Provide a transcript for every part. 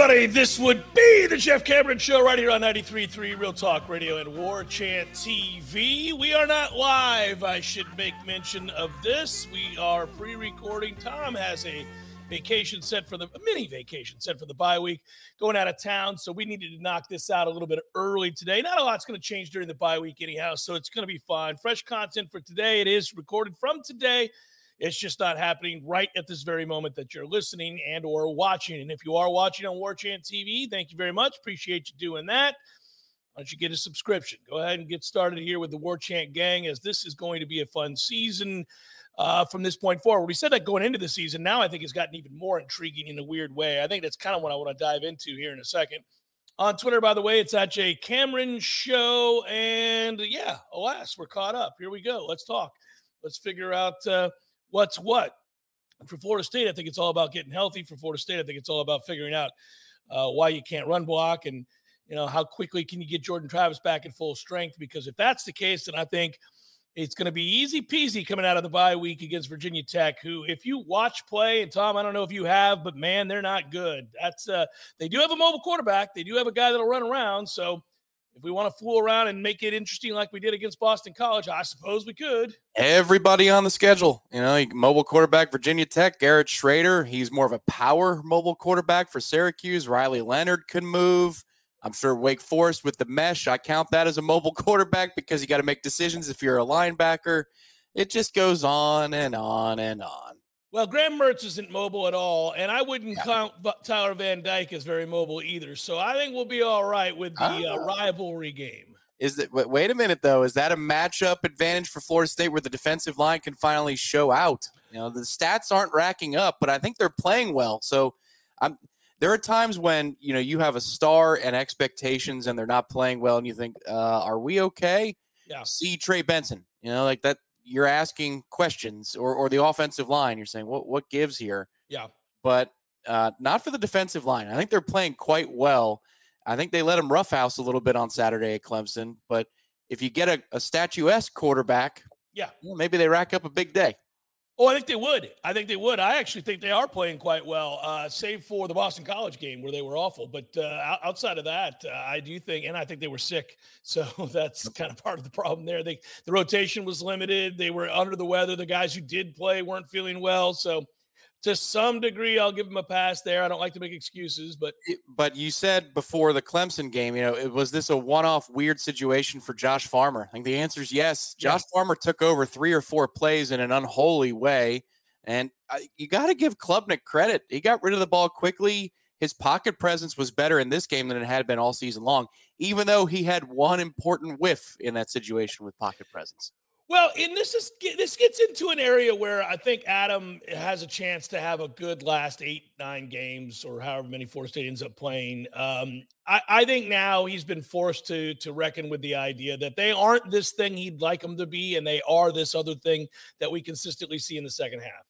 Everybody. This would be the Jeff Cameron Show right here on 93.3 Real Talk Radio and War Chant TV. We are not live. I should make mention of this. We are pre recording. Tom has a vacation set for the mini vacation set for the bye week, going out of town. So we needed to knock this out a little bit early today. Not a lot's going to change during the bye week, anyhow. So it's going to be fine. Fresh content for today. It is recorded from today. It's just not happening right at this very moment that you're listening and or watching. And if you are watching on War Chant TV, thank you very much. Appreciate you doing that. Why don't you get a subscription? Go ahead and get started here with the War Chant gang, as this is going to be a fun season uh, from this point forward. We said that going into the season. Now I think it's gotten even more intriguing in a weird way. I think that's kind of what I want to dive into here in a second. On Twitter, by the way, it's at J Cameron Show. And yeah, alas, we're caught up. Here we go. Let's talk. Let's figure out uh, what's what. For Florida State, I think it's all about getting healthy. For Florida State, I think it's all about figuring out uh, why you can't run block and you know how quickly can you get Jordan Travis back in full strength. Because if that's the case, then I think it's going to be easy peasy coming out of the bye week against Virginia Tech. Who, if you watch play, and Tom, I don't know if you have, but man, they're not good. That's uh, they do have a mobile quarterback. They do have a guy that'll run around. So if we want to fool around and make it interesting like we did against Boston College, I suppose we could. Everybody on the schedule, you know, mobile quarterback Virginia Tech, Garrett Shrader. He's more of a power mobile quarterback for Syracuse. Riley Leonard can move. I'm sure Wake Forest with the mesh. I count that as a mobile quarterback because you got to make decisions if you're a linebacker. It just goes on and on and on. Well, Graham Mertz isn't mobile at all, and I wouldn't yeah. count Tyler Van Dyke as very mobile either. So I think we'll be all right with the uh, Ah. rivalry game. Is it? Wait, wait a minute though. Is that a matchup advantage for Florida State where the defensive line can finally show out? You know, the stats aren't racking up, but I think they're playing well. So, I'm. There are times when you know you have a star and expectations, and they're not playing well, and you think, uh, "Are we okay?" Yeah. See Trey Benson. You know, like that. You're asking questions, or or the offensive line. You're saying, "What what gives here?" Yeah. but uh, not for the defensive line. I think they're playing quite well. I think they let them roughhouse a little bit on Saturday at Clemson. But if you get a, a statuesque quarterback, Yeah. well, maybe they rack up a big day. Oh, I think they would. I think they would. I actually think they are playing quite well, uh, save for the Boston College game where they were awful. But uh, outside of that, uh, I do think, and I think they were sick, so that's kind of part of the problem there. They the rotation was limited. They were under the weather. The guys who did play weren't feeling well. So to some degree, I'll give them a pass there. I don't like to make excuses, but But you said before the Clemson game, you know, it, was this a one-off weird situation for Josh Farmer? I think the answer is yes. Josh Farmer took over three or four plays in an unholy way, and I, you got to give Klubnik credit. He got rid of the ball quickly. His pocket presence was better in this game than it had been all season long, even though he had one important whiff in that situation with pocket presence. Well, and this is this gets into an area where I think Adam has a chance to have a good last eight, nine games, or however many Florida State ends up playing. Um, I, I think now he's been forced to to reckon with the idea that they aren't this thing he'd like them to be, and they are this other thing that we consistently see in the second half.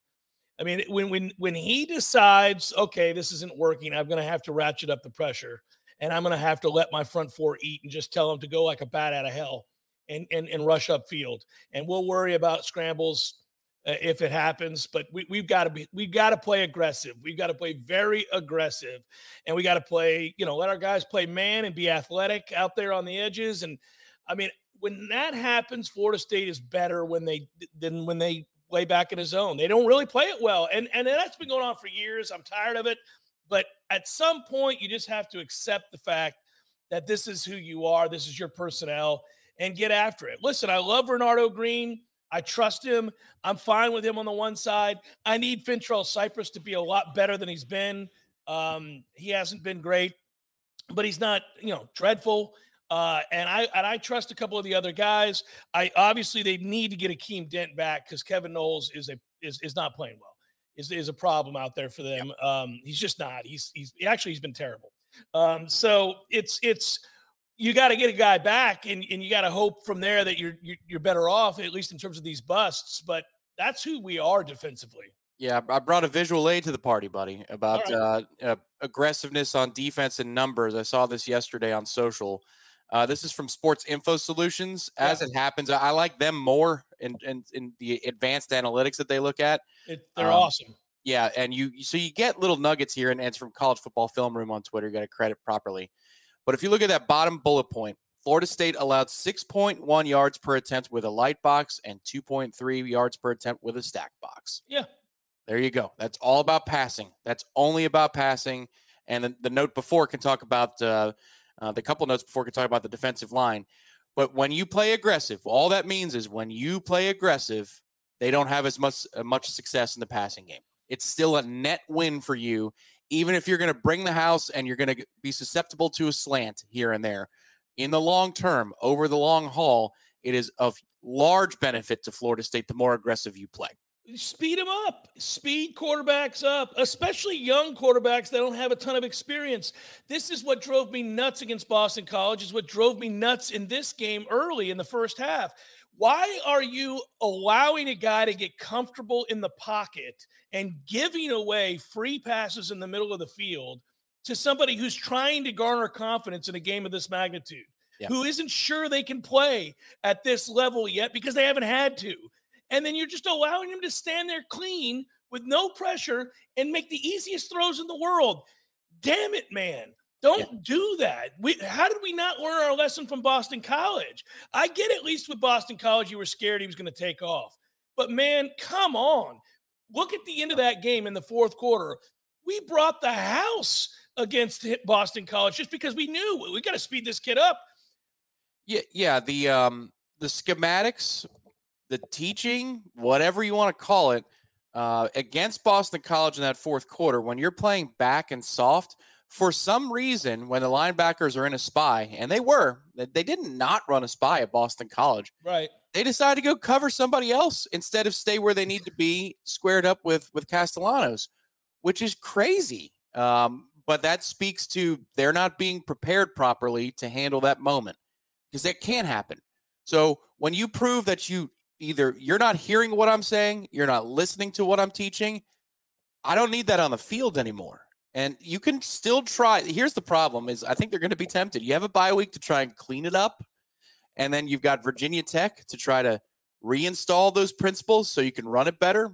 I mean, when when when he decides, okay, this isn't working, I'm going to have to ratchet up the pressure, and I'm going to have to let my front four eat and just tell them to go like a bat out of hell and and, and rush upfield and we'll worry about scrambles uh, if it happens. But we, we've got to be, we've got to play aggressive. We've got to play very aggressive, and we got to play, you know, let our guys play man and be athletic out there on the edges. And I mean, when that happens, Florida State is better when they than when they play back in a zone. They don't really play it well, and and that's been going on for years. I'm tired of it. But at some point, you just have to accept the fact that this is who you are. This is your personnel and get after it. Listen, I love Renardo Green. I trust him. I'm fine with him on the one side. I need Fentrell Cypress to be a lot better than he's been. Um, he hasn't been great, but he's not, you know, dreadful. Uh, and I and I trust a couple of the other guys. I obviously they need to get Akeem Dent back because Kevin Knowles is a is is not playing well. Is is a problem out there for them. Um, he's just not. He's he's actually he's been terrible. Um, so it's it's you got to get a guy back, and, and you got to hope from there that you're, you're you're better off at least in terms of these busts. But that's who we are defensively. Yeah, I brought a visual aid to the party, buddy, about right. uh, uh, aggressiveness on defense and numbers. I saw this yesterday on social. Uh, this is from Sports Info Solutions. As Yeah. it happens, I, I like them more in, in in the advanced analytics that they look at. It, they're Um, awesome. Yeah, and you so you get little nuggets here, and, and it's from College Football Film Room on Twitter. You got to credit properly. But if you look at that bottom bullet point, Florida State allowed 6.1 yards per attempt with a light box and 2.3 yards per attempt with a stack box. Yeah. There you go. That's all about passing. That's only about passing. And the, the note before can talk about uh, uh, the couple notes before can talk about the defensive line. But when you play aggressive, all that means is when you play aggressive, they don't have as much uh, much success in the passing game. It's still a net win for you, even if you're going to bring the house and you're going to be susceptible to a slant here and there. In the long term, over the long haul, it is of large benefit to Florida State the more aggressive you play. Speed them up. Speed quarterbacks up, especially young quarterbacks that don't have a ton of experience. This is what drove me nuts against Boston College, is what drove me nuts in this game early in the first half. Why are you allowing a guy to get comfortable in the pocket and giving away free passes in the middle of the field to somebody who's trying to garner confidence in a game of this magnitude, Yeah. who isn't sure they can play at this level yet because they haven't had to? and then you're just allowing him to stand there clean with no pressure and make the easiest throws in the world. Damn it, man. Don't do that. We, how did we not learn our lesson from Boston College? I get at least with Boston College, you were scared he was going to take off. But man, come on. Look at the end of that game in the fourth quarter. We brought the house against Boston College just because we knew we got to speed this kid up. Yeah, yeah. The um the schematics, the teaching, whatever you want to call it, uh, against Boston College in that fourth quarter, when you're playing back and soft, for some reason, when the linebackers are in a spy, and they were, they didn't not run a spy at Boston College. Right. They decided to go cover somebody else instead of stay where they need to be, squared up with with Castellanos, which is crazy. Um, but that speaks to they're not being prepared properly to handle that moment because that can happen. So when you prove that you either you're not hearing what I'm saying, you're not listening to what I'm teaching, I don't need that on the field anymore. And you can still try. Here's the problem: is I think they're going to be tempted. You have a bye week to try and clean it up, and then you've got Virginia Tech to try to reinstall those principles so you can run it better.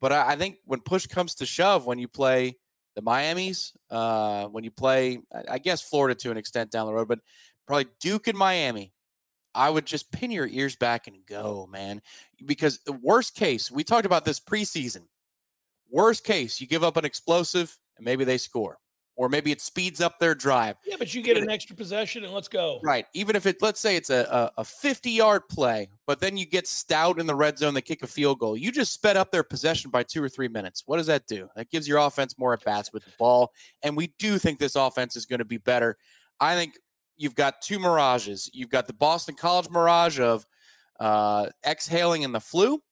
But I, I think when push comes to shove, when you play the Miami's, uh, when you play, I, guess Florida to an extent down the road, but probably Duke and Miami, I would just pin your ears back and go, man. Because the worst case, we talked about this preseason. Worst case, you give up an explosive and maybe they score, or maybe it speeds up their drive. Yeah, but you get an extra possession and let's go. Right. Even if it, let's say it's a, a, a 50 yard play, but then you get stout in the red zone, they kick a field goal. You just sped up their possession by two or three minutes. What does that do? That gives your offense more at bats with the ball. And we do think this offense is going to be better. I think you've got two mirages. You've got the Boston College mirage of uh, exhaling in the flu,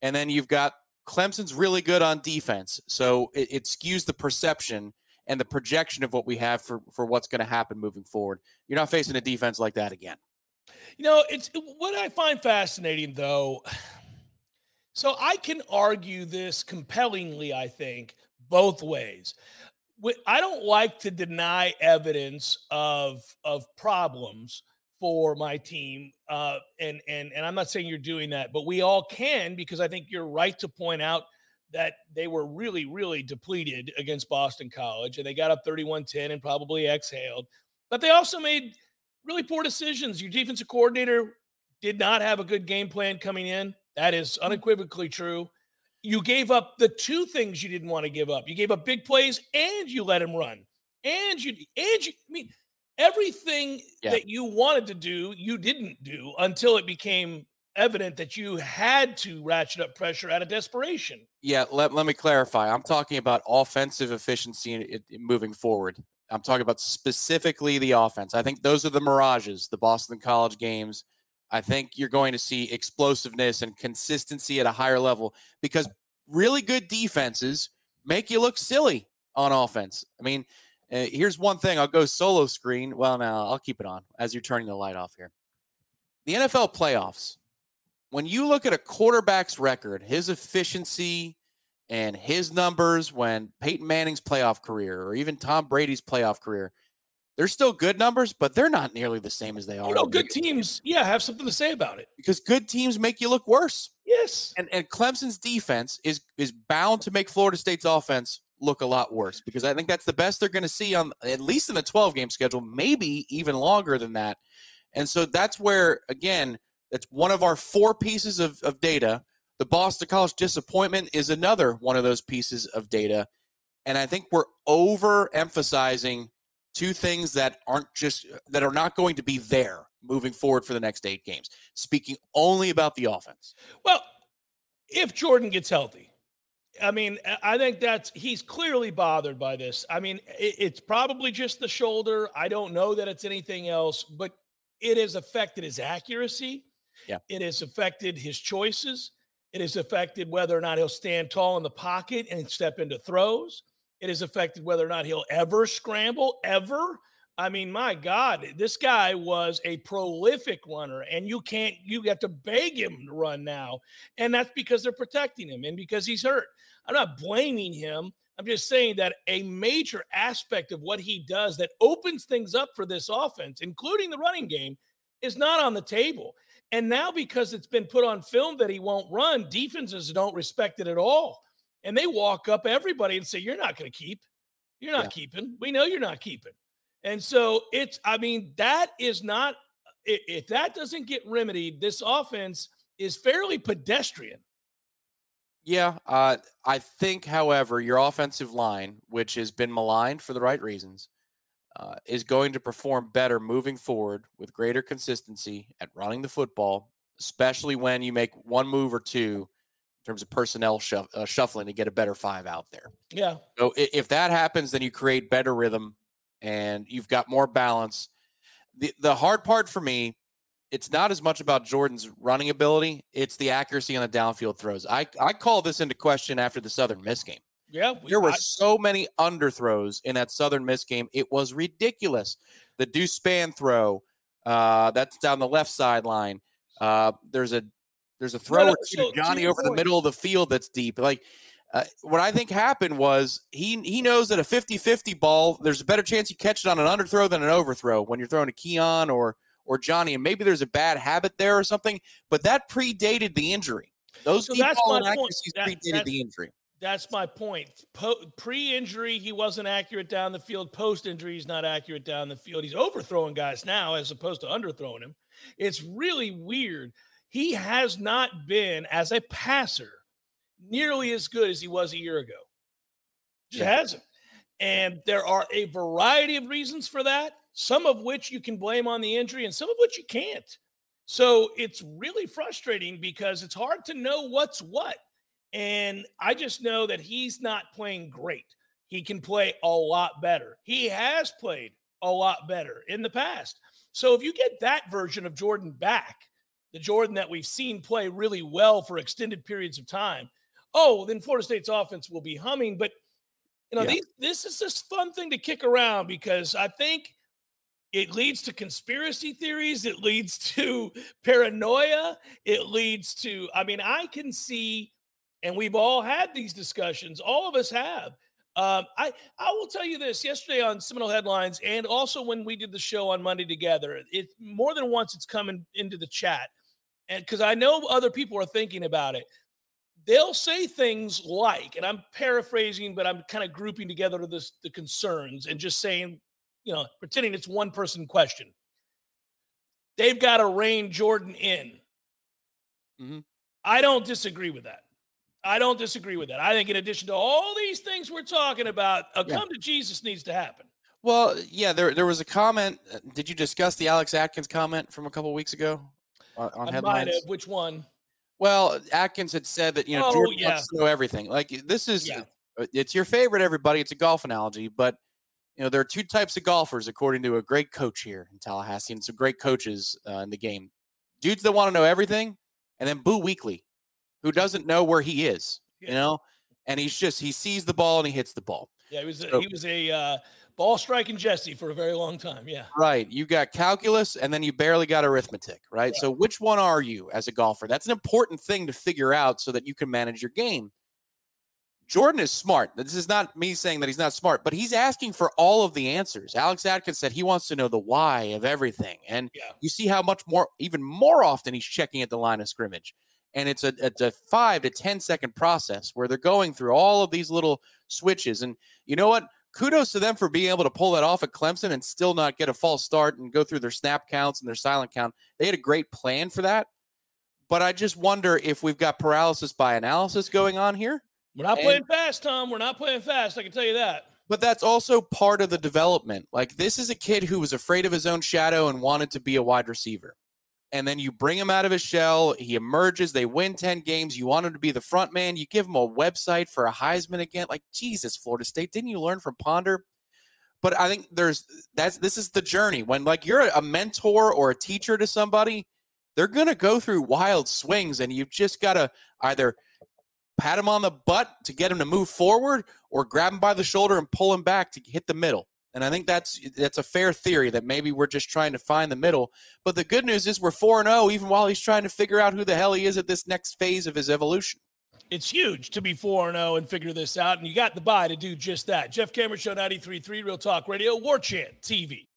and then you've got Clemson's really good on defense. So it, it skews the perception and the projection of what we have for, for what's going to happen moving forward. You're not facing a defense like that again. You know, it's what I find fascinating though. So I can argue this compellingly, I think, both ways. I don't like to deny evidence of of problems for my team, uh, and and and I'm not saying you're doing that, but we all can because I think you're right to point out that they were really, really depleted against Boston College, and they got up 31-10 and probably exhaled. But they also made really poor decisions. Your defensive coordinator did not have a good game plan coming in. That is unequivocally true. You gave up the two things you didn't want to give up. You gave up big plays and you let him run. And you and you I mean everything yeah. that you wanted to do, you didn't do until it became evident that you had to ratchet up pressure out of desperation. Yeah, let, let me clarify. I'm talking about offensive efficiency in, in, in moving forward. I'm talking about specifically the offense. I think those are the mirages, the Boston College games. I think you're going to see explosiveness and consistency at a higher level because really good defenses make you look silly on offense. I mean, uh, here's one thing I'll go solo screen. Well, now I'll keep it on as you're turning the light off here. The NFL playoffs, when you look at a quarterback's record, his efficiency and his numbers when Peyton Manning's playoff career or even Tom Brady's playoff career, they're still good numbers, but they're not nearly the same as they are. You know, good teams, yeah, have something to say about it. Because good teams make you look worse. Yes. And and Clemson's defense is is bound to make Florida State's offense look a lot worse because I think that's the best they're going to see on at least in the 12 game schedule, maybe even longer than that. And so that's where again, that's one of our four pieces of, of data. The Boston College disappointment is another one of those pieces of data. And I think we're overemphasizing two things that aren't just that are not going to be there moving forward for the next eight games. Speaking only about the offense. Well, if Jordan gets healthy, I mean, I think that's he's clearly bothered by this. I mean, it, it's probably just the shoulder. I don't know that it's anything else, but it has affected his accuracy. Yeah. It has affected his choices. It has affected whether or not he'll stand tall in the pocket and step into throws. It has affected whether or not he'll ever scramble, ever. I mean, my God, this guy was a prolific runner, and you can't, you have to beg him to run now. And that's because they're protecting him and because he's hurt. I'm not blaming him. I'm just saying that a major aspect of what he does that opens things up for this offense, including the running game, is not on the table. And now, because it's been put on film that he won't run, defenses don't respect it at all. And they walk up everybody and say, You're not going to keep. You're not yeah. keeping. We know you're not keeping. And so it's, I mean, that is not, if that doesn't get remedied, this offense is fairly pedestrian. Yeah. Uh, I think, however, your offensive line, which has been maligned for the right reasons, uh, is going to perform better moving forward with greater consistency at running the football, especially when you make one move or two in terms of personnel shuff, uh, shuffling to get a better five out there. Yeah. So if that happens, then you create better rhythm and you've got more balance. The the hard part for me, it's not as much about Jordan's running ability; it's the accuracy on the downfield throws. I I call this into question after the Southern Miss game. Yeah, we, there were I, so many underthrows in that Southern Miss game; it was ridiculous. The Deuce Spann throw, uh, that's down the left sideline. Uh, there's a there's a throw no, so, Johnny over point. the middle of the field that's deep. Like uh, what I think happened was he he knows that a 50-50 ball, there's a better chance you catch it on an underthrow than an overthrow when you're throwing a Keon or or Johnny, and maybe there's a bad habit there or something. But that predated the injury. Those so deep ball inaccuracies that, predated the injury. That's my point. Po- pre-injury, he wasn't accurate down the field. Post-injury, he's not accurate down the field. He's overthrowing guys now as opposed to underthrowing him. It's really weird. He has not been as a passer nearly as good as he was a year ago. Just yeah. hasn't. And there are a variety of reasons for that, some of which you can blame on the injury and some of which you can't. So it's really frustrating because it's hard to know what's what. And I just know that he's not playing great. He can play a lot better. He has played a lot better in the past. So if you get that version of Jordan back, the Jordan that we've seen play really well for extended periods of time, oh, then Florida State's offense will be humming. But you know, yeah. these, this is this fun thing to kick around because I think it leads to conspiracy theories. It leads to paranoia. It leads to, I mean, I can see, and we've all had these discussions. All of us have. Um, I I will tell you this. Yesterday on Seminole Headlines, and also when we did the show on Monday together, it more than once it's coming into the chat, and because I know other people are thinking about it they'll say things like, and I'm paraphrasing, but I'm kind of grouping together this, the concerns and just saying, you know, pretending it's one person question. They've got to rein Jordan in. Mm-hmm. I don't disagree with that. I don't disagree with that. I think, in addition to all these things we're talking about, a yeah. come to Jesus needs to happen. Well, yeah, there there was a comment. uh, Did you discuss the Alex Atkins comment from a couple weeks ago on, on I might headlines? have. Which one? Well, Atkins had said that you know Oh, Jordan yeah. wants to know everything. Like this is Yeah. uh, it's your favorite, everybody. It's a golf analogy, but you know there are two types of golfers according to a great coach here in Tallahassee and some great coaches uh, in the game. Dudes that want to know everything, and then Boo Weekley, who doesn't know where he is. You know, and he's just he sees the ball and he hits the ball. Yeah, he was a, So- he was a uh, ball striking Jesse for a very long time. Yeah. Right. You got calculus and then you barely got arithmetic, right? So which one are you as a golfer? That's an important thing to figure out so that you can manage your game. Jordan is smart. This is not me saying that he's not smart, but he's asking for all of the answers. Alex Atkins said he wants to know the why of everything. And Yeah. you see how much more, even more often, he's checking at the line of scrimmage. And it's a, it's a five to ten second process where they're going through all of these little switches. And you know what? Kudos to them for being able to pull that off at Clemson and still not get a false start and go through their snap counts and their silent count. They had a great plan for that. But I just wonder if we've got paralysis by analysis going on here. We're not And- playing fast, Tom. We're not playing fast. I can tell you that. But that's also part of the development. Like this is a kid who was afraid of his own shadow and wanted to be a wide receiver. And then you bring him out of his shell, he emerges, they win 10 games, you want him to be the front man, you give him a website for a Heisman again. Like Jesus, Florida State, didn't you learn from Ponder? But I think there's that's this is the journey. When like you're a mentor or a teacher to somebody, they're gonna go through wild swings, and you've just gotta either pat him on the butt to get him to move forward or grab him by the shoulder and pull him back to hit the middle. And I think that's that's a fair theory that maybe we're just trying to find the middle. But the good news is we're 4 and 0 even while he's trying to figure out who the hell he is at this next phase of his evolution. It's huge to be 4 0 and figure this out. And you got the bye to do just that. Jeff Cameron Show 93.3 Real Talk Radio, War Chant TV.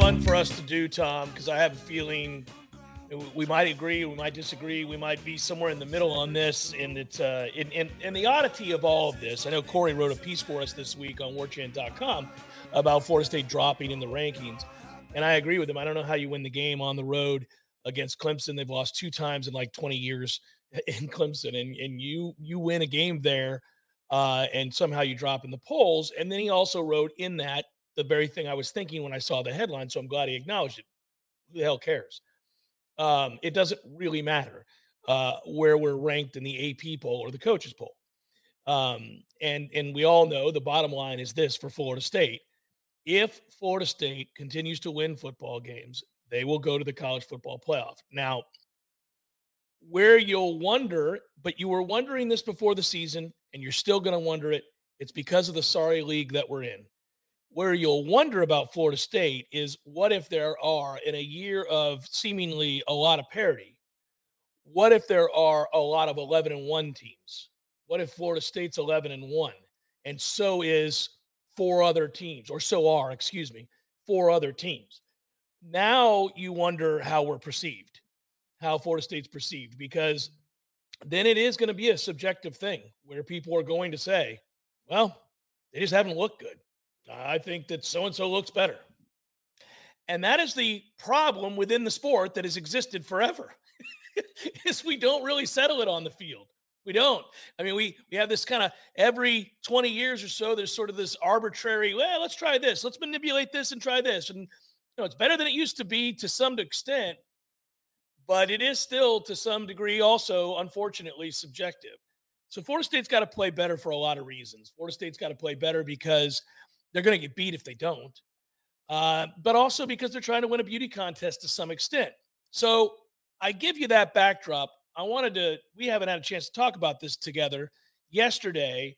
fun for us to do, Tom, because I have a feeling we might agree, we might disagree, we might be somewhere in the middle on this. And it's uh, in, and the oddity of all of this. I know Corey wrote a piece for us this week on WarChant.com about Florida State dropping in the rankings, and I agree with him. I don't know how you win the game on the road against Clemson. They've lost two times in like 20 years in Clemson, and and you you win a game there, uh, and somehow you drop in the polls. And then he also wrote in that the very thing I was thinking when I saw the headline. So I'm glad he acknowledged it. Who the hell cares? Um, it doesn't really matter uh, where we're ranked in the AP poll or the coaches poll. Um, and and we all know the bottom line is this for Florida State: if Florida State continues to win football games, they will go to the college football playoff. Now, where you'll wonder, but you were wondering this before the season, and you're still going to wonder it. It's because of the sorry league that we're in. Where you'll wonder about Florida State is what if there are, in a year of seemingly a lot of parity, what if there are a lot of 11 and 1 teams? What if Florida State's 11 and 1? And so is four other teams, or so are, excuse me, four other teams. Now you wonder how we're perceived, how Florida State's perceived, because then it is going to be a subjective thing where people are going to say, well, they just haven't looked good. I think that so and so looks better. And that is the problem within the sport that has existed forever. is we don't really settle it on the field. We don't. I mean, we we have this kind of every 20 years or so, there's sort of this arbitrary, well, let's try this, let's manipulate this and try this. And you know, it's better than it used to be to some extent, but it is still to some degree also, unfortunately, subjective. So Florida State's got to play better for a lot of reasons. Florida State's got to play better because they're going to get beat if they don't, uh, but also because they're trying to win a beauty contest to some extent. So I give you that backdrop. I wanted to, we haven't had a chance to talk about this together. Yesterday,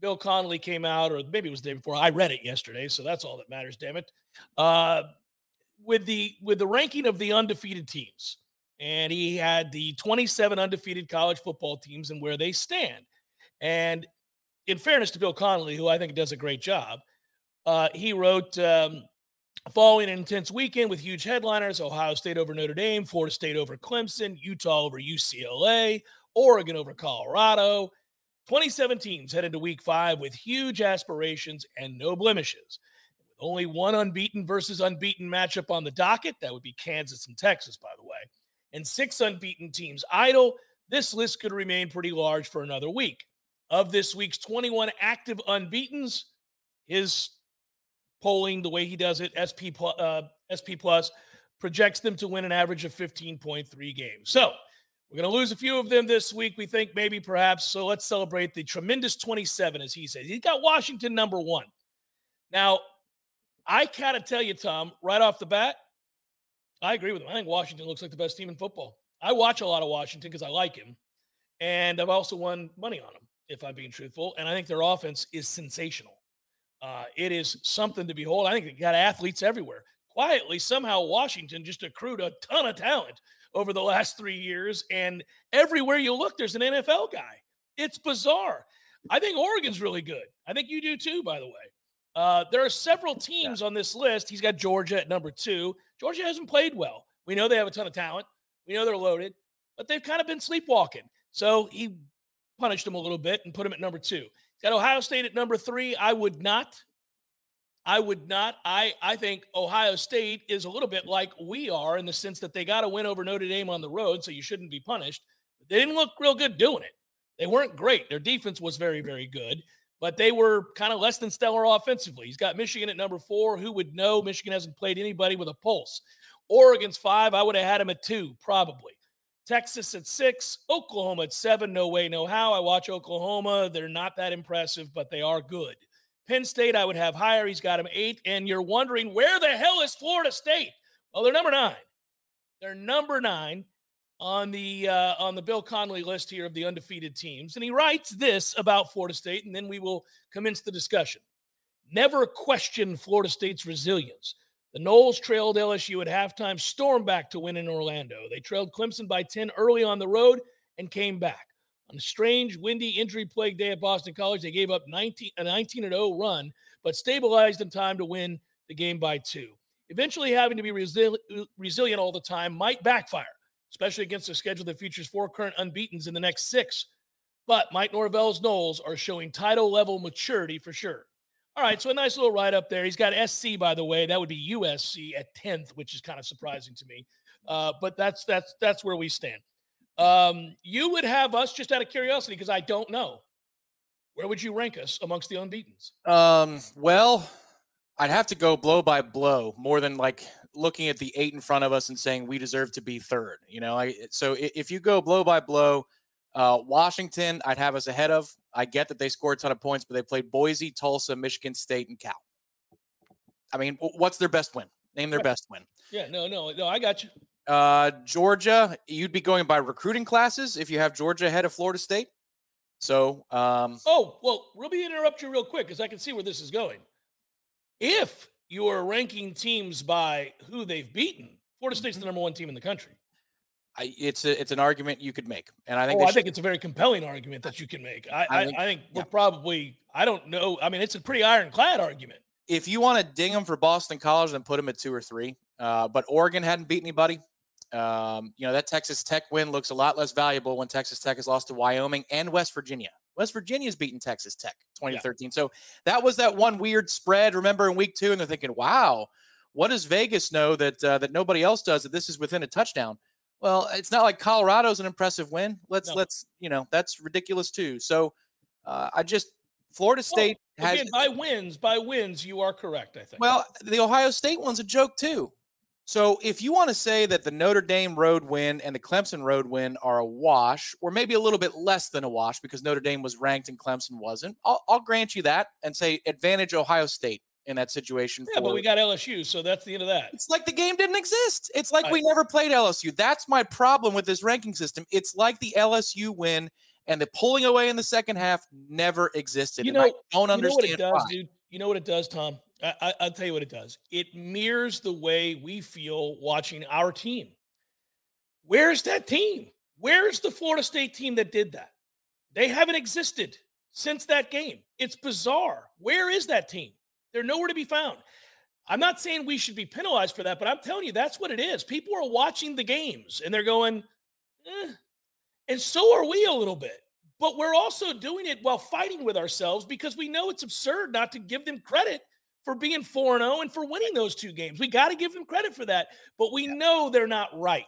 Bill Connolly came out, or maybe it was the day before. I read it yesterday, so that's all that matters, damn it. Uh, with the with the ranking of the undefeated teams. And he had the 27 undefeated college football teams and where they stand. And in fairness to Bill Connolly, who I think does a great job, uh, he wrote um, following an intense weekend with huge headliners Ohio State over Notre Dame, Florida State over Clemson, Utah over UCLA, Oregon over Colorado. 27 teams head into week five with huge aspirations and no blemishes. With only one unbeaten versus unbeaten matchup on the docket, that would be Kansas and Texas, by the way, and six unbeaten teams idle, this list could remain pretty large for another week. Of this week's 21 active unbeatens, his polling, the way he does it, SP plus, uh, SP plus projects them to win an average of 15.3 games. So we're going to lose a few of them this week. We think maybe perhaps. So let's celebrate the tremendous 27, as he says. He's got Washington number one. Now, I of tell you, Tom, right off the bat, I agree with him. I think Washington looks like the best team in football. I watch a lot of Washington because I like him. And I've also won money on him, if I'm being truthful. And I think their offense is sensational. Uh, it is something to behold. I think they got athletes everywhere. Quietly, somehow, Washington just accrued a ton of talent over the last three years. And everywhere you look, there's an NFL guy. It's bizarre. I think Oregon's really good. I think you do too, by the way. Uh, there are several teams on this list. He's got Georgia at number two. Georgia hasn't played well. We know they have a ton of talent. We know they're loaded, but they've kind of been sleepwalking. So he punished them a little bit and put him at number two. Got Ohio State at number three. I would not. I would not. I I think Ohio State is a little bit like we are in the sense that they got to win over Notre Dame on the road, so you shouldn't be punished. They didn't look real good doing it. They weren't great. Their defense was very, very good, but they were kind of less than stellar offensively. He's got Michigan at number four. Who would know? Michigan hasn't played anybody with a pulse. Oregon's five. I would have had him at two, probably. Texas at six, Oklahoma at seven. No way, no how. I watch Oklahoma. They're not that impressive, but they are good. Penn State, I would have higher. He's got him eight. And you're wondering, where the hell is Florida State? Well, they're number nine. They're number nine on the uh, on the Bill Connolly list here of the undefeated teams. And he writes this about Florida State, and then we will commence the discussion. Never question Florida State's resilience. The Noles trailed LSU at halftime, stormed back to win in Orlando. They trailed Clemson by 10 early on the road and came back. On a strange, windy, injury plagued day at Boston College, they gave up 19, a 19 0 run, but stabilized in time to win the game by two. Eventually, having to be resil- resilient all the time might backfire, especially against a schedule that features four current unbeatens in the next six. But Mike Norvell's Noles are showing title level maturity for sure. All right, so a nice little write up there. He's got SC, by the way. That would be USC at 10th, which is kind of surprising to me. Uh, but that's that's that's where we stand. Um, you would have us just out of curiosity because I don't know. Where would you rank us amongst the unbeatens? Um, well, I'd have to go blow by blow more than like looking at the eight in front of us and saying we deserve to be third. You know, I so if you go blow by blow, Uh, Washington, I'd have us ahead of. I get that they scored a ton of points, but they played Boise, Tulsa, Michigan State, and Cal. I mean, what's their best win? Name their best win. Yeah, no, no, no. I got you. Uh, Georgia, you'd be going by recruiting classes if you have Georgia ahead of Florida State. So, um, Oh, well, let me interrupt you real quick because I can see where this is going. If you are ranking teams by who they've beaten, Florida State's the Mm-hmm. number one team in the country. I, it's a, it's an argument you could make, and I think oh, I should- think it's a very compelling argument that you can make. I, I I, think- I think we're yeah. probably, I don't know. I mean, it's a pretty ironclad argument. if you want to ding them for Boston College, then put them at two or three. Uh, but Oregon hadn't beat anybody. Um, you know that Texas Tech win looks a lot less valuable when Texas Tech has lost to Wyoming and West Virginia. West Virginia's beaten Texas Tech 2013. So that was that one weird spread. Remember in week two, and they're thinking, "Wow, what does Vegas know that uh, that nobody else does? That this is within a touchdown." Well, it's not like Colorado's an impressive win. Let's No. let's you know that's ridiculous too. So uh, I just Florida State has Again, by wins, by wins, you are correct, I think. well, the Ohio State one's a joke too. So if you want to say that the Notre Dame road win and the Clemson road win are a wash, or maybe a little bit less than a wash because Notre Dame was ranked and Clemson wasn't, I'll, I'll grant you that and say advantage Ohio State in that situation. yeah, but we got LSU, so that's the end of that. it's like the game didn't exist. It's like Right. we never played LSU. That's my problem with this ranking system. It's like the LSU win and the pulling away in the second half never existed. You and I know- don't understand You know what it does, why. dude? You know what it does, Tom? I, I, I'll tell you what it does. It mirrors the way we feel watching our team. Where's that team? Where's the Florida State team that did that? They haven't existed since that game. It's bizarre. Where is that team? They're nowhere to be found. I'm not saying we should be penalized for that, but I'm telling you, that's what it is. People are watching the games and they're going, eh. and so are we a little bit. But we're also doing it while fighting with ourselves because we know it's absurd not to give them credit for being 4 0 and for winning those two games. We got to give them credit for that, but we know they're not right.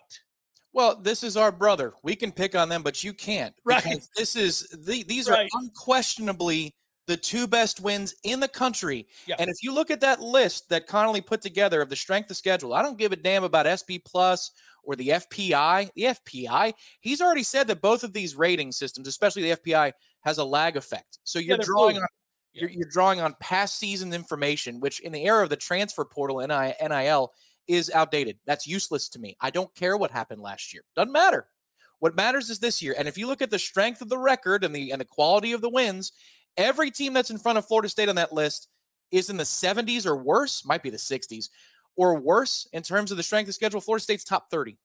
Well, this is our brother. We can pick on them, but you can't. Right. This is the, these Right. are unquestionably the two best wins in the country. Yeah. And if you look at that list that Connolly put together of the strength of schedule, I don't give a damn about SP Plus or the FPI. The FPI, he's already said that both of these rating systems, especially the FPI, has a lag effect. So you're they're drawing on Yeah. you're, you're drawing on past season information, which in the era of the transfer portal and NIL is outdated. That's useless to me. I don't care what happened last year. Doesn't matter. What matters is this year. And if you look at the strength of the record and the and the quality of the wins, every team that's in front of Florida State on that list is in the 70s or worse, might be the 60s or worse in terms of the strength of schedule. Florida State's top 30.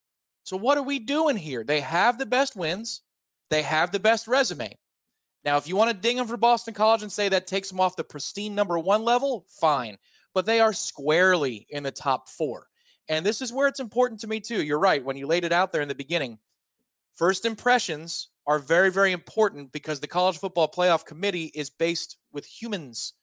So what are we doing here? They have the best wins. They have the best resume. Now, if you want to ding them for Boston College and say that takes them off the pristine number one level, fine. But they are squarely in the top four. And this is where it's important to me, too. You're right. When you laid it out there in the beginning, first impressions are very, very important because the college football playoff committee is based with humans.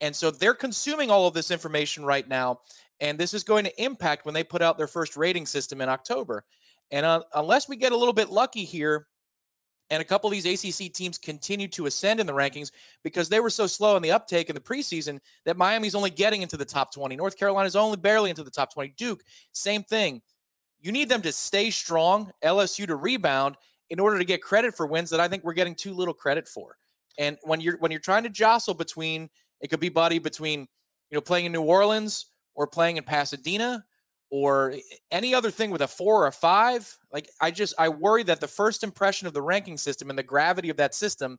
And so they're consuming all of this information right now. And this is going to impact when they put out their first rating system in October. And uh, unless we get a little bit lucky here, and a couple of these ACC teams continue to ascend in the rankings because they were so slow in the uptake in the preseason that Miami's only getting into the top 20. North Carolina's only barely into the top 20. Duke, same thing. You need them to stay strong, LSU to rebound in order to get credit for wins that I think we're getting too little credit for. And when you're when you're trying to jostle between it could be buddy between you know playing in New Orleans or playing in Pasadena or any other thing with a four or a five. Like I just I worry that the first impression of the ranking system and the gravity of that system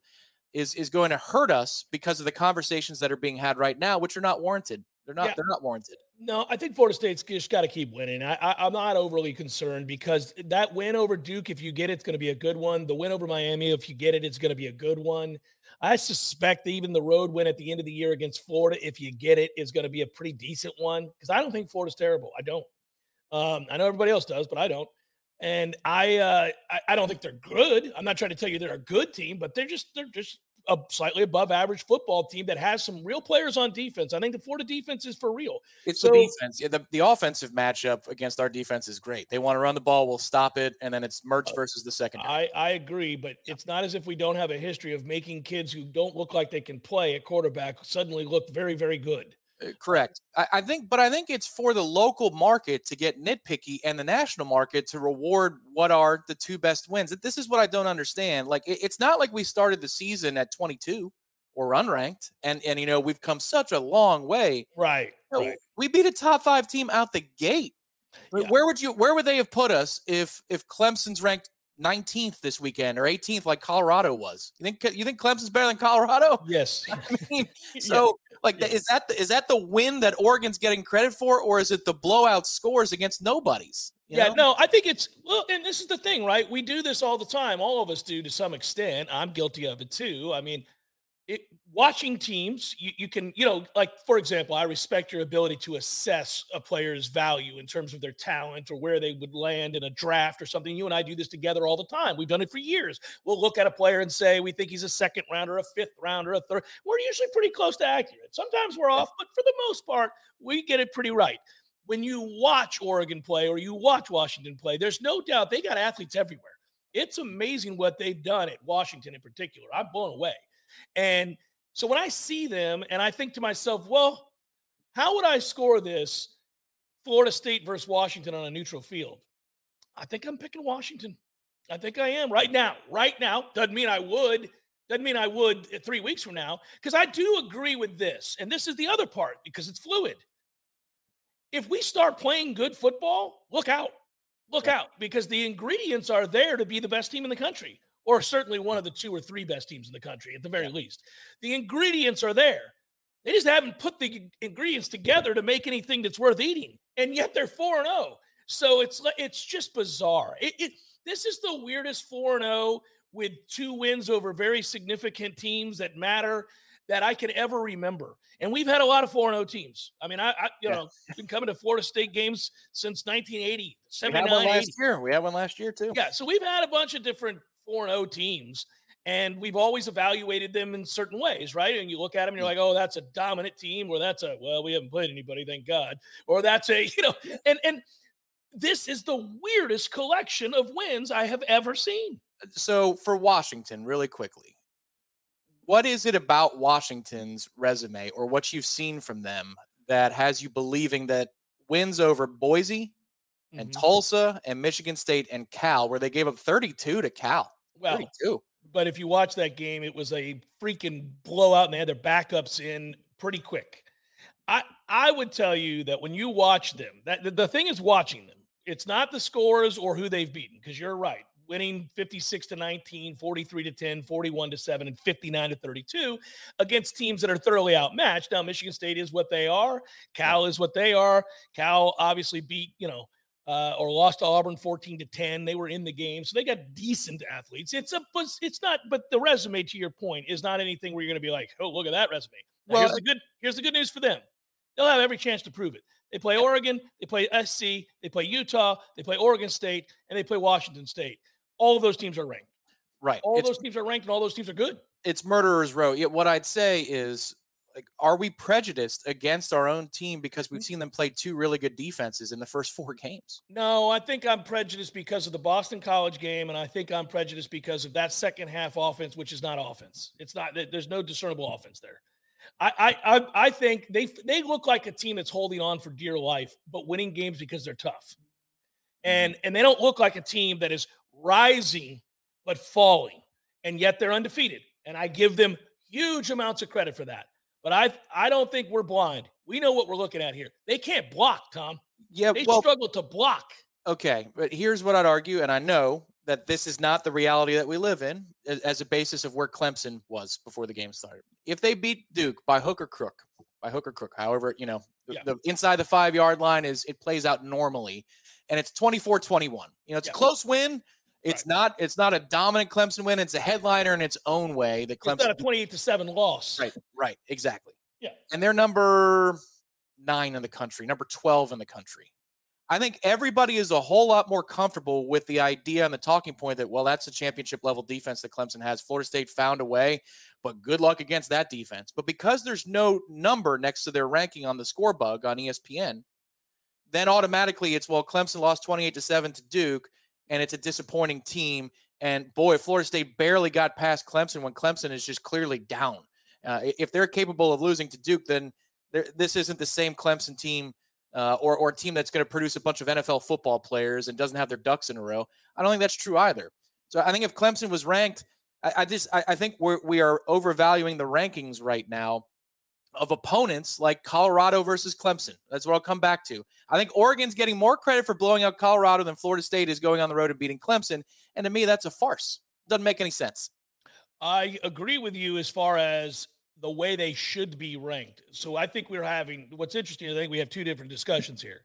is is going to hurt us because of the conversations that are being had right now, which are not warranted. They're not Yeah. they're not warranted. No, I think Florida State's just got to keep winning. I, I'm not overly concerned because that win over Duke, if you get it, it's going to be a good one. The win over Miami, if you get it, it's going to be a good one. I suspect even the road win at the end of the year against Florida, if you get it, is going to be a pretty decent one because I don't think Florida's terrible. I don't. Um, I know everybody else does, but I don't. And I, uh, I, I don't think they're good. I'm not trying to tell you they're a good team, but they're just they're just a slightly above average football team that has some real players on defense. I think the Florida defense is for real. It's So- the defense. Yeah, the, the offensive matchup against our defense is great. They want to run the ball, we'll stop it, and then it's Mertz uh, versus the second. I, I agree, but it's not as if we don't have a history of making kids who don't look like they can play at quarterback suddenly look very, very good. Uh, Correct. I, I think, but I think it's for the local market to get nitpicky and the national market to reward what are the two best wins. This is what I don't understand. Like, it- it's not like we started the season at 22 or unranked, and and you know we've come such a long way. Right. No, right. We beat a top five team out the gate. Yeah. Where would you? Where would they have put us if if Clemson's ranked 19th this weekend or 18th like Colorado was? You think you think Clemson's better than Colorado? Yes. I mean, so like th- is that the, is that the win that Oregon's getting credit for, or is it the blowout scores against nobodies? you Yeah, know? no, I think it's well, and this is the thing, right? We do this all the time. All of us do to some extent. I'm guilty of it too. I mean, it watching teams, you, you can, you know, like for example, I respect your ability to assess a player's value in terms of their talent or where they would land in a draft or something. You and I do this together all the time. We've done it for years. We'll look at a player and say we think he's a second rounder, a fifth rounder, a third. We're usually pretty close to accurate. Sometimes we're off, but for the most part, we get it pretty right when you watch Oregon play or you watch Washington play, there's no doubt they got athletes everywhere. It's amazing what they've done at Washington in particular. I'm blown away. And so when I see them and I think to myself, well, how would I score this Florida State versus Washington on a neutral field? I think I'm picking Washington. I think I am right now. Right now doesn't mean I would. Doesn't mean I would uh, three weeks from now. Because I do agree with this. And this is the other part because it's fluid if we start playing good football, look out. Look out because the ingredients are there to be the best team in the country, or certainly one of the two or three best teams in the country at the very least. The ingredients are there. They just haven't put the ingredients together to make anything that's worth eating, and yet they're four and zero. So it's it's just bizarre. It, it this is the weirdest four and zero with two wins over very significant teams that matter that I can ever remember. And we've had a lot of 4 0 teams. I mean, I, I you Yeah. know, been coming to Florida State games since 1980, we had 79, one 80. last year. We had one last year too. Yeah. So we've had a bunch of different 4 0 teams, and we've always evaluated them in certain ways, right? And you look at them and you're like, oh, that's a dominant team, or that's a, well, we haven't played anybody, thank God. Or that's a, you know, and, and, this is the weirdest collection of wins I have ever seen. So for Washington, really quickly, what is it about Washington's resume or what you've seen from them that has you believing that wins over Boise and Mhm. Tulsa and Michigan State and Cal, where they gave up 32 to Cal? Well, 32. but if you watch that game, it was a freaking blowout, and they had their backups in pretty quick. I I would tell you that when you watch them, that the, the thing is watching them. It's not the scores or who they've beaten, because you're right. Winning 56 to 19, 43 to 10, 41 to 7, and 59 to 32 against teams that are thoroughly outmatched. Now, Michigan State is what they are. Cal is what they are. Cal obviously beat, you know, uh, or lost to Auburn 14 to 10. They were in the game, so they got decent athletes. It's a, it's not. But the resume, to your point, is not anything where you're going to be like, oh, look at that resume. Now, Well, here's the good. Here's the good news for them. They'll have every chance to prove it. They play Oregon, they play SC, they play Utah, they play Oregon State, and they play Washington State. All of those teams are ranked. Right. All it's, those teams are ranked, and all those teams are good. it's murderer's row. Yeah, what I'd say is are we prejudiced against our own team because Mm. we've seen them play two really good defenses in the first four games? No, I think I'm prejudiced because of the Boston College game, and I think I'm prejudiced because of that second half offense, which is not offense. It's not. There's no discernible offense there. I I I, I think they they look like a team that's holding on for dear life, but winning games because they're tough, and and they don't look like a team that is rising but falling, and yet they're undefeated. And I give them huge amounts of credit for that. But I I don't think we're blind. We know what we're looking at here. They can't block, Tom. Yeah, They well, struggle to block. Okay, but here's what I'd argue, and I know that this is not the reality that we live in as a basis of where Clemson was before the game started. If they beat Duke by hook or crook, by hook or crook, however, you know, the, Yeah. the inside the five yard line is it plays out normally, and it's 24 21. You know, it's Yeah. a close win. It's Right. not. It's not a dominant Clemson win. It's a headliner in its own way. The It's not Clemson, a 28 to 7 loss. right, right, exactly Yeah. and they're number nine in the country, number 12 in the country. I think everybody is a whole lot more comfortable with the idea and the talking point that, well, that's a championship level defense that Clemson has. Florida State found a way, but good luck against that defense. But because there's no number next to their ranking on the score bug on ESPN, then automatically it's, well, Clemson lost 28 to 7 to Duke, and it's a disappointing team. And boy, Florida State barely got past Clemson when Clemson is just clearly down. Uh, if they're capable of losing to Duke, then this isn't the same Clemson team uh, or or team that's going to produce a bunch of NFL football players and doesn't have their ducks in a row. I don't think that's true either. So I think if Clemson was ranked, I, I just I, I think we're we are overvaluing the rankings right now of opponents like Colorado versus Clemson. That's what I'll come back to. I think Oregon's getting more credit for blowing out Colorado than Florida State is going on the road and beating Clemson. And to me, that's a farce. Doesn't make any sense. I agree with you as far as the way they should be ranked. So I think we're having what's interesting. I think we have two different discussions here.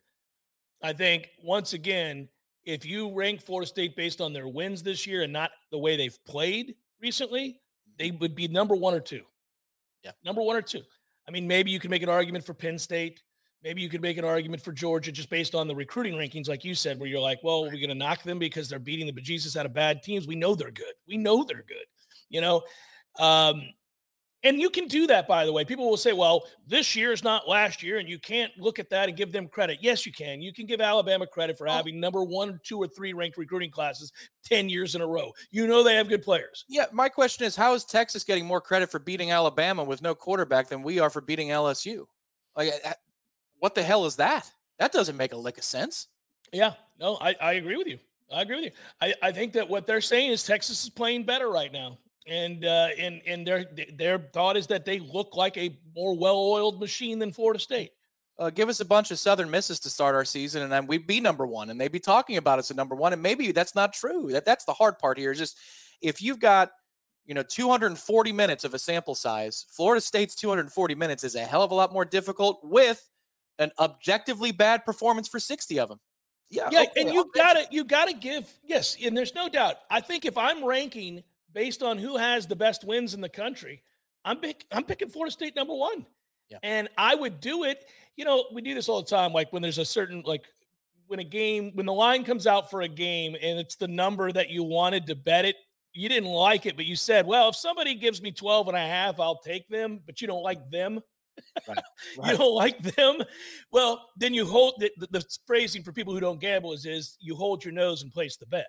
I think once again, if you rank Florida State based on their wins this year and not the way they've played recently, they mm-hmm. would be number one or two. Yeah. Number one or two. I mean, maybe you could make an argument for Penn State. Maybe you could make an argument for Georgia just based on the recruiting rankings, like you said, where you're like, well, we're going to knock them because they're beating the bejesus out of bad teams. We know they're good. We know they're good. You know, um, and you can do that, by the way. People will say, well, this year is not last year, and you can't look at that and give them credit. Yes, you can. You can give Alabama credit for Oh. having number one, two, or three ranked recruiting classes 10 years in a row. You know they have good players. Yeah, my question is how is Texas getting more credit for beating Alabama with no quarterback than we are for beating LSU? Like, uh, what the hell is that? That doesn't make a lick of sense. Yeah, no, I, I agree with you. I agree with you. I, I think that what they're saying is Texas is playing better right now. And uh, and and their their thought is that they look like a more well-oiled machine than Florida State. Uh, give us a bunch of Southern misses to start our season, and then we'd be number one, and they'd be talking about us at number one. And maybe that's not true. That that's the hard part here. Is just if you've got you know 240 minutes of a sample size, Florida State's 240 minutes is a hell of a lot more difficult with an objectively bad performance for 60 of them. Yeah, Yeah, okay, and I'll you got to you got to give yes, and there's no doubt. I think if I'm ranking based on who has the best wins in the country, I'm pick, I'm picking Florida State number one. Yeah. And I would do it. You know, we do this all the time. Like when there's a certain like when a game when the line comes out for a game and it's the number that you wanted to bet it. You didn't like it, but you said, well, if somebody gives me 12 and a half, I'll take them, but you don't like them. Right, you don't like them. Well, then you hold the, the, the phrasing for people who don't gamble is, is you hold your nose and place the bet.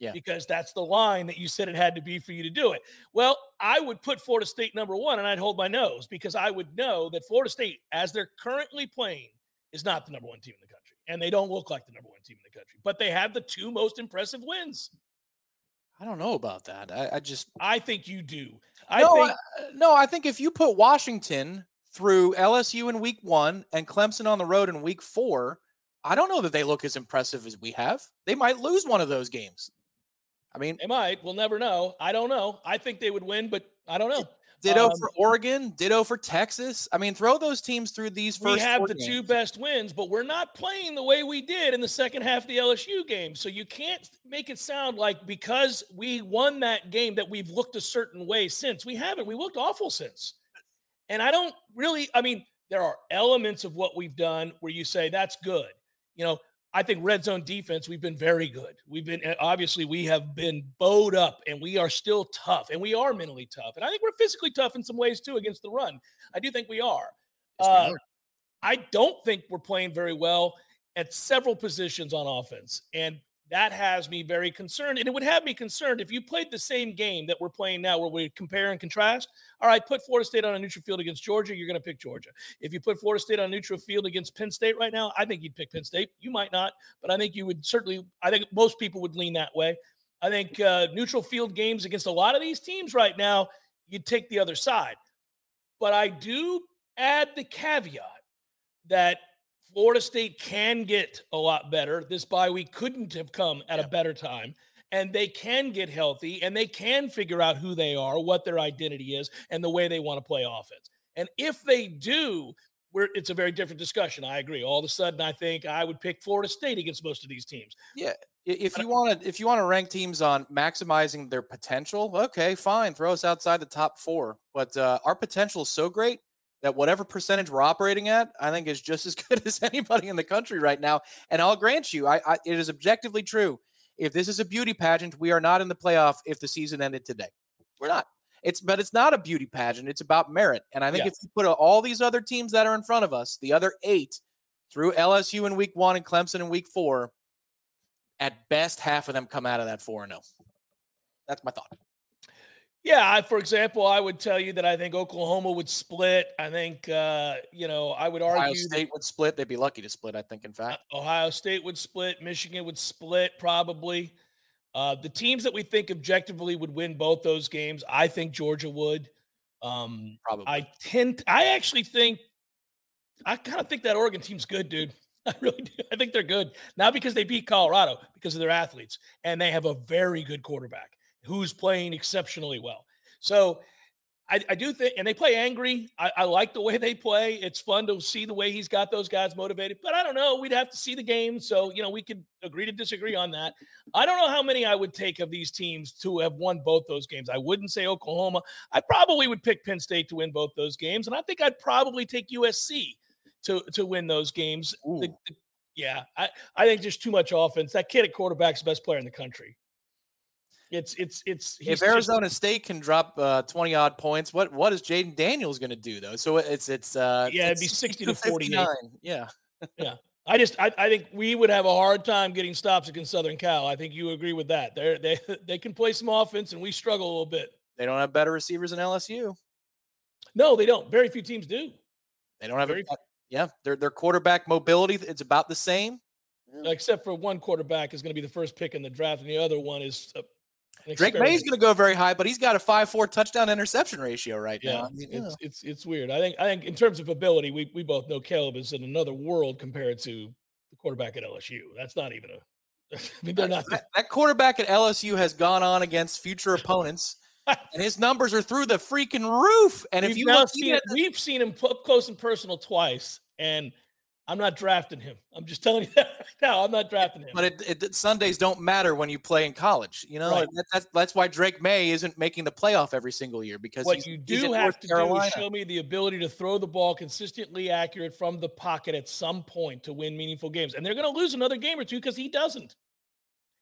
Yeah. Because that's the line that you said it had to be for you to do it. Well, I would put Florida State number one and I'd hold my nose because I would know that Florida State, as they're currently playing, is not the number one team in the country. And they don't look like the number one team in the country, but they have the two most impressive wins. I don't know about that. I, I just I think you do. I no, think I, no. I think if you put Washington through LSU in week one and Clemson on the road in week four, I don't know that they look as impressive as we have. They might lose one of those games. I mean, they might. We'll never know. I don't know. I think they would win, but I don't know. ditto Um, for Oregon, ditto for Texas. I mean, throw those teams through these first. we have the two best wins, but we're not playing the way we did in the second half of the LSU game. So you can't make it sound like because we won that game that we've looked a certain way since. We haven't. We looked awful since. And I don't really, I mean, there are elements of what we've done where you say that's good. You know, I think red zone defense, we've been very good. We've been obviously we have been bowed up and we are still tough and we are mentally tough. And I think we're physically tough in some ways too against the run. I do think we are. Yes, we Uh, are. I don't think we're playing very well at several positions on offense. And that has me very concerned. And it would have me concerned if you played the same game that we're playing now, where we compare and contrast. All right, put Florida State on a neutral field against Georgia, you're going to pick Georgia. If you put Florida State on a neutral field against Penn State right now, I think you'd pick Penn State. You might not, but I think you would certainly, I think most people would lean that way. I think uh, neutral field games against a lot of these teams right now, you'd take the other side. But I do add the caveat that Florida State can get a lot better. This bye week couldn't have come at Yeah. a better time. And they can get healthy and they can figure out who they are, what their identity is, and the way they want to play offense. And if they do, we're, it's a very different discussion. I agree. All of a sudden, I think I would pick Florida State against most of these teams. Yeah, If you want to, if you want to rank teams on maximizing their potential, okay, fine, throw us outside the top four. But uh, our potential is so great that whatever percentage we're operating at, I think is just as good as anybody in the country right now. And I'll grant you, I, I it is objectively true. If this is a beauty pageant, we are not in the playoff if the season ended today. We're not. It's but it's not a beauty pageant. It's about merit. And I think Yeah. if you put all these other teams that are in front of us, the other eight, through LSU in week one and Clemson in week four, at best half of them come out of that 4 and 0. That's my thought. Yeah, I, for example, I would tell you that I think Oklahoma would split. I think uh, you know I would argue Ohio that State would split. They'd be lucky to split, I think, in fact. Ohio State would split. Michigan would split probably. Uh, the teams that we think objectively would win both those games, I think Georgia would. Um, Probably. I tend, I actually think, I kind of think that Oregon team's good, dude. I really do. I think they're good. Not because they beat Colorado, because of their athletes. And they have a very good quarterback who's playing exceptionally well. So I, I do think, and they play angry. I, I like the way they play. It's fun to see the way he's got those guys motivated. But I don't know. We'd have to see the game. So, you know, we could agree to disagree on that. I don't know how many I would take of these teams to have won both those games. I wouldn't say Oklahoma. I probably would pick Penn State to win both those games. And I think I'd probably take USC to, to win those games. The- the- yeah, I, I think there's too much offense. That kid at quarterback's the best player in the country. It's it's it's if just- Arizona State can drop uh, twenty odd points, what what is Jayden Daniels going to do though? So it's it's uh Yeah, it'd be 60 to forty nine. Yeah, yeah. I just I, I think we would have a hard time getting stops against Southern Cal. I think you agree with that. They they they can play some offense and we struggle a little bit. they don't have better receivers than LSU. No, they don't. Very few teams do, They don't have a, yeah. Their their quarterback mobility it's about the same. except for one quarterback is going to be the first pick in the draft, and the other one is uh, Drake Maye is going to go very high, but he's got a five four touchdown interception ratio right Yeah, now. I mean, it's it's it's weird. I think I think in terms of ability, we we both know Caleb is in another world compared to the quarterback at LSU. That's not even a. I mean, they're not. that, that quarterback at LSU has gone on against future opponents, and his numbers are through the freaking roof. And if we've you look seen the- we've seen him up close and personal twice, and I'm not drafting him. I'm just telling you that right now. I'm not drafting him. But it, it, Sundays don't matter when you play in college. You know, Right. that, that's that's why Drake Maye isn't making the playoff every single year because what he's, you do have to Carolina. do is show me the ability to throw the ball consistently accurate from the pocket at some point to win meaningful games. And they're going to lose another game or two because he doesn't.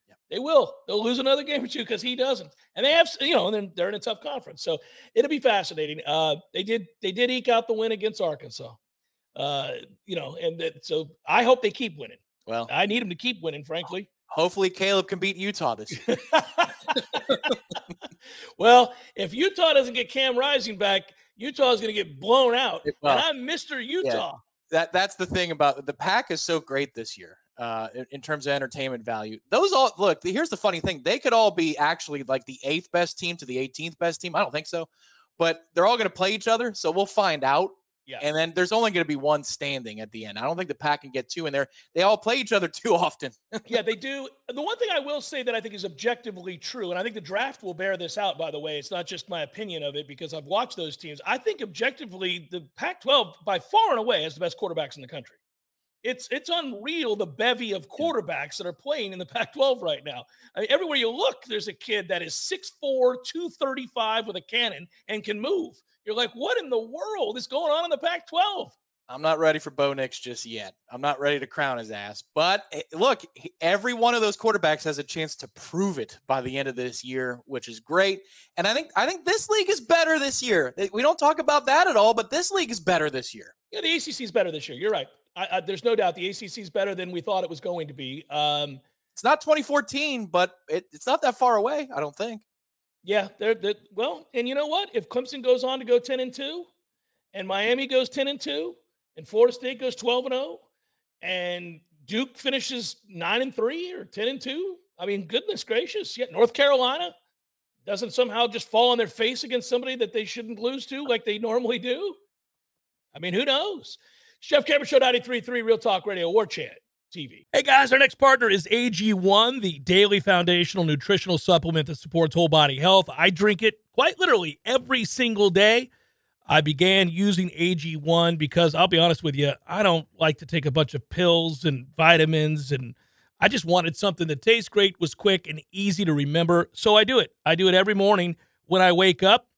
Yep. They will. They'll lose another game or two because he doesn't. And they have, you know, and then they're in a tough conference. So it'll be fascinating. Uh, they did they did eke out the win against Arkansas. Uh, you know, and that, so I hope they keep winning. well, I need them to keep winning, frankly. hopefully Caleb can beat Utah this year. well, if Utah doesn't get Cam Rising back, Utah is going to get blown out. It- well, and I'm Mr. Utah. that that's the thing about the Pac is so great this year uh in, in terms of entertainment value those all look here's the funny thing they could all be actually like the eighth best team to the 18th best team i don't think so but they're all going to play each other so we'll find out Yeah. and then there's only going to be one standing at the end i don't think the Pac can get two in there they all play each other too often yeah, they do. The one thing I will say that I think is objectively true, and I think the draft will bear this out, by the way, it's not just my opinion of it because I've watched those teams. I think objectively, the Pac 12 by far and away has the best quarterbacks in the country. It's it's unreal the bevy of quarterbacks that are playing in the Pac 12 right now. I mean, everywhere you look, there's a kid that is 6'4, 235 with a cannon and can move. You're like, what in the world is going on in the Pac 12? i'm not ready for bo nix just yet i'm not ready to crown his ass but eh, look every one of those quarterbacks has a chance to prove it by the end of this year which is great and i think i think this league is better this year we don't talk about that at all but this league is better this year Yeah, the ACC is better this year. You're right. I, I, there's no doubt the ACC is better than we thought it was going to be. Um, it's not 2014 but it, it's not that far away i don't think yeah, they're, they're well, and you know what? If Clemson goes on to go 10 and 2, and Miami goes 10 and 2, and Florida State goes 12 and 0, and Duke finishes 9 and 3 or 10 and 2, I mean, goodness gracious. Yeah, North Carolina doesn't somehow just fall on their face against somebody that they shouldn't lose to like they normally do. I mean, who knows? Jeff Cameron Show 93.3 Real Talk Radio War Chant TV. Hey guys, our next partner is AG1, the daily foundational nutritional supplement that supports whole body health. I drink it quite literally every single day. I began using AG1 because I'll be honest with you, I don't like to take a bunch of pills and vitamins and I just wanted something that tastes great, was quick and easy to remember. So I do it. I do it every morning when I wake up.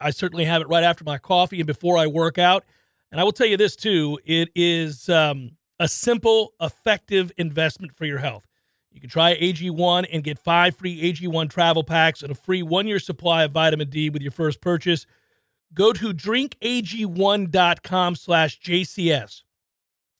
I certainly have it right after my coffee and before I work out. And I will tell you this too it is um, a simple, effective investment for your health. You can try AG1 and get five free AG1 travel packs and a free one year supply of vitamin D with your first purchase. Go to drinkag1.com slash JCS.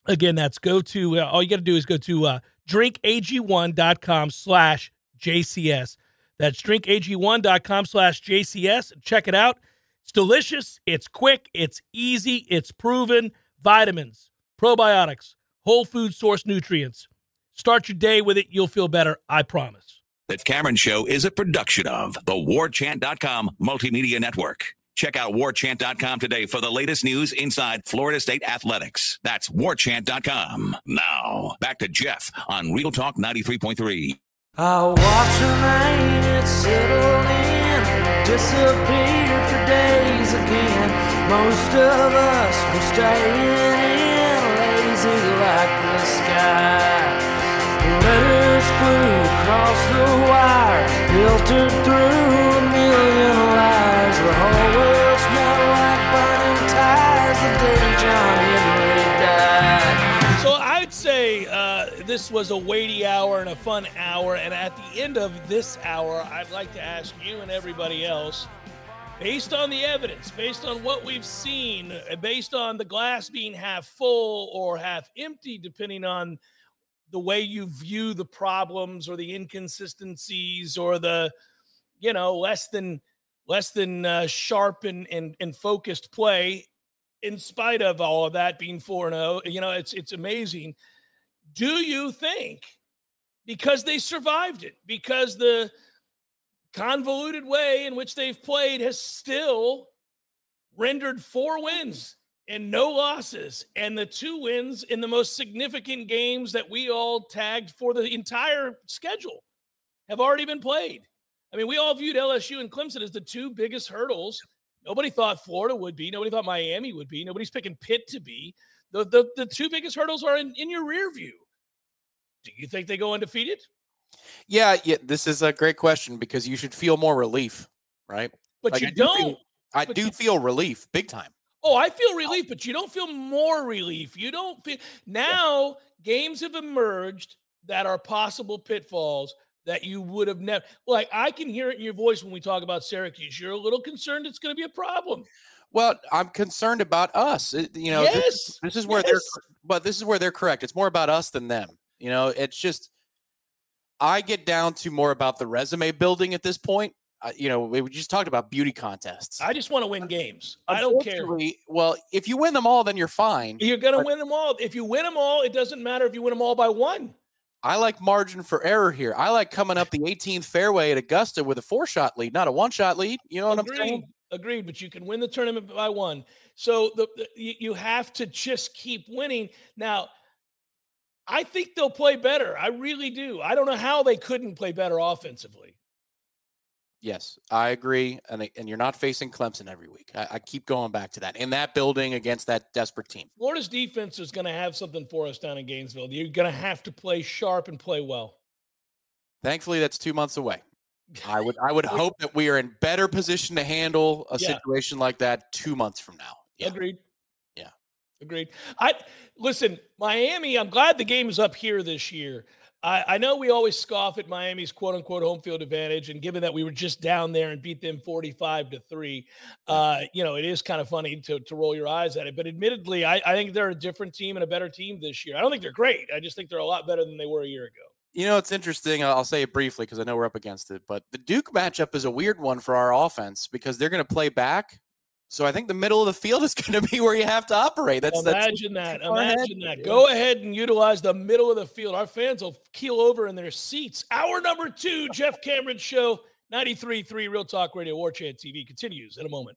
Again, that's go to, uh, all you got to do is go to uh, drinkag1.com slash JCS. That's drinkag1.com slash JCS. Check it out. It's delicious. It's quick. It's easy. It's proven. Vitamins, probiotics, whole food source nutrients. Start your day with it. You'll feel better. I promise. The Cameron Show is a production of the WarChant.com Multimedia Network. Check out WarChant.com today for the latest news inside Florida State athletics. That's WarChant.com. Now, back to Jeff on Real Talk 93.3. I watched the rain, it settled in, disappeared for days again. Most of us were staying in, lazy like the sky. Letters flew across the wire, filtered through a million lies. The whole world smelled like burning tires the day John Henry died. So I'd say uh, this was a weighty hour and a fun hour. And at the end of this hour, I'd like to ask you and everybody else, based on the evidence, based on what we've seen, uh, based on the glass being half full or half empty, depending on the way you view the problems or the inconsistencies or the, you know, less than less than uh, sharp and, and and focused play in spite of all of that being 4 0, you know, it's it's amazing. Do you think because they survived it, because the convoluted way in which they've played has still rendered four wins and no losses, and the two wins in the most significant games that we all tagged for the entire schedule have already been played. I mean, we all viewed LSU and Clemson as the two biggest hurdles. Nobody thought Florida would be. Nobody thought Miami would be. Nobody's picking Pitt to be. The, the, the two biggest hurdles are in, in your rear view. Do you think they go undefeated? Yeah, yeah. This is a great question because you should feel more relief, right? But Like, you I do feel- don't. I do you- feel relief, big time. Oh, I feel relief, but you don't feel more relief. You don't feel now games have emerged that are possible pitfalls that you would have never like I can hear it in your voice when we talk about Syracuse. You're a little concerned it's going to be a problem. Well, I'm concerned about us. It- you know, this- yes. this, is where they're, but this is where they're correct. It's more about us than them. You know, it's just, I get down to more about the resume building at this point. Uh, you know, we just talked about beauty contests. I just want to win games. I don't care. Well, if you win them all, then you're fine. You're going to win them all. If you win them all, it doesn't matter if you win them all by one. I like margin for error here. I like coming up the 18th fairway at Augusta with a four shot lead, not a one shot lead. You know what I'm saying? Agreed. But you can win the tournament by one. So the, the you have to just keep winning. Now, I think they'll play better. I really do. I don't know how they couldn't play better offensively. Yes, I agree. And, and you're not facing Clemson every week. I, I keep going back to that. In that building against that desperate team. Florida's defense is going to have something for us down in Gainesville. You're going to have to play sharp and play well. Thankfully, that's two months away. I would I would hope that we are in better position to handle a Yeah. situation like that two months from now. Yeah. Agreed. Agreed. I listen, Miami, I'm glad the game is up here this year. I, I know we always scoff at Miami's quote unquote home field advantage, and given that we were just down there and beat them 45 to three, uh, you know, it is kind of funny to, to roll your eyes at it. But admittedly, I, I think they're a different team and a better team this year. I don't think they're great. I just think they're a lot better than they were a year ago. You know, it's interesting. I'll I'll say it briefly because I know we're up against it. But the Duke matchup is a weird one for our offense because they're going to play back. So I think the middle of the field is going to be where you have to operate. That's that's Imagine that. far ahead. Imagine that. Go ahead and utilize the middle of the field. Our fans will keel over in their seats. Hour number two, Jeff Cameron Show, 93.3 Real Talk Radio, War Chant TV continues in a moment.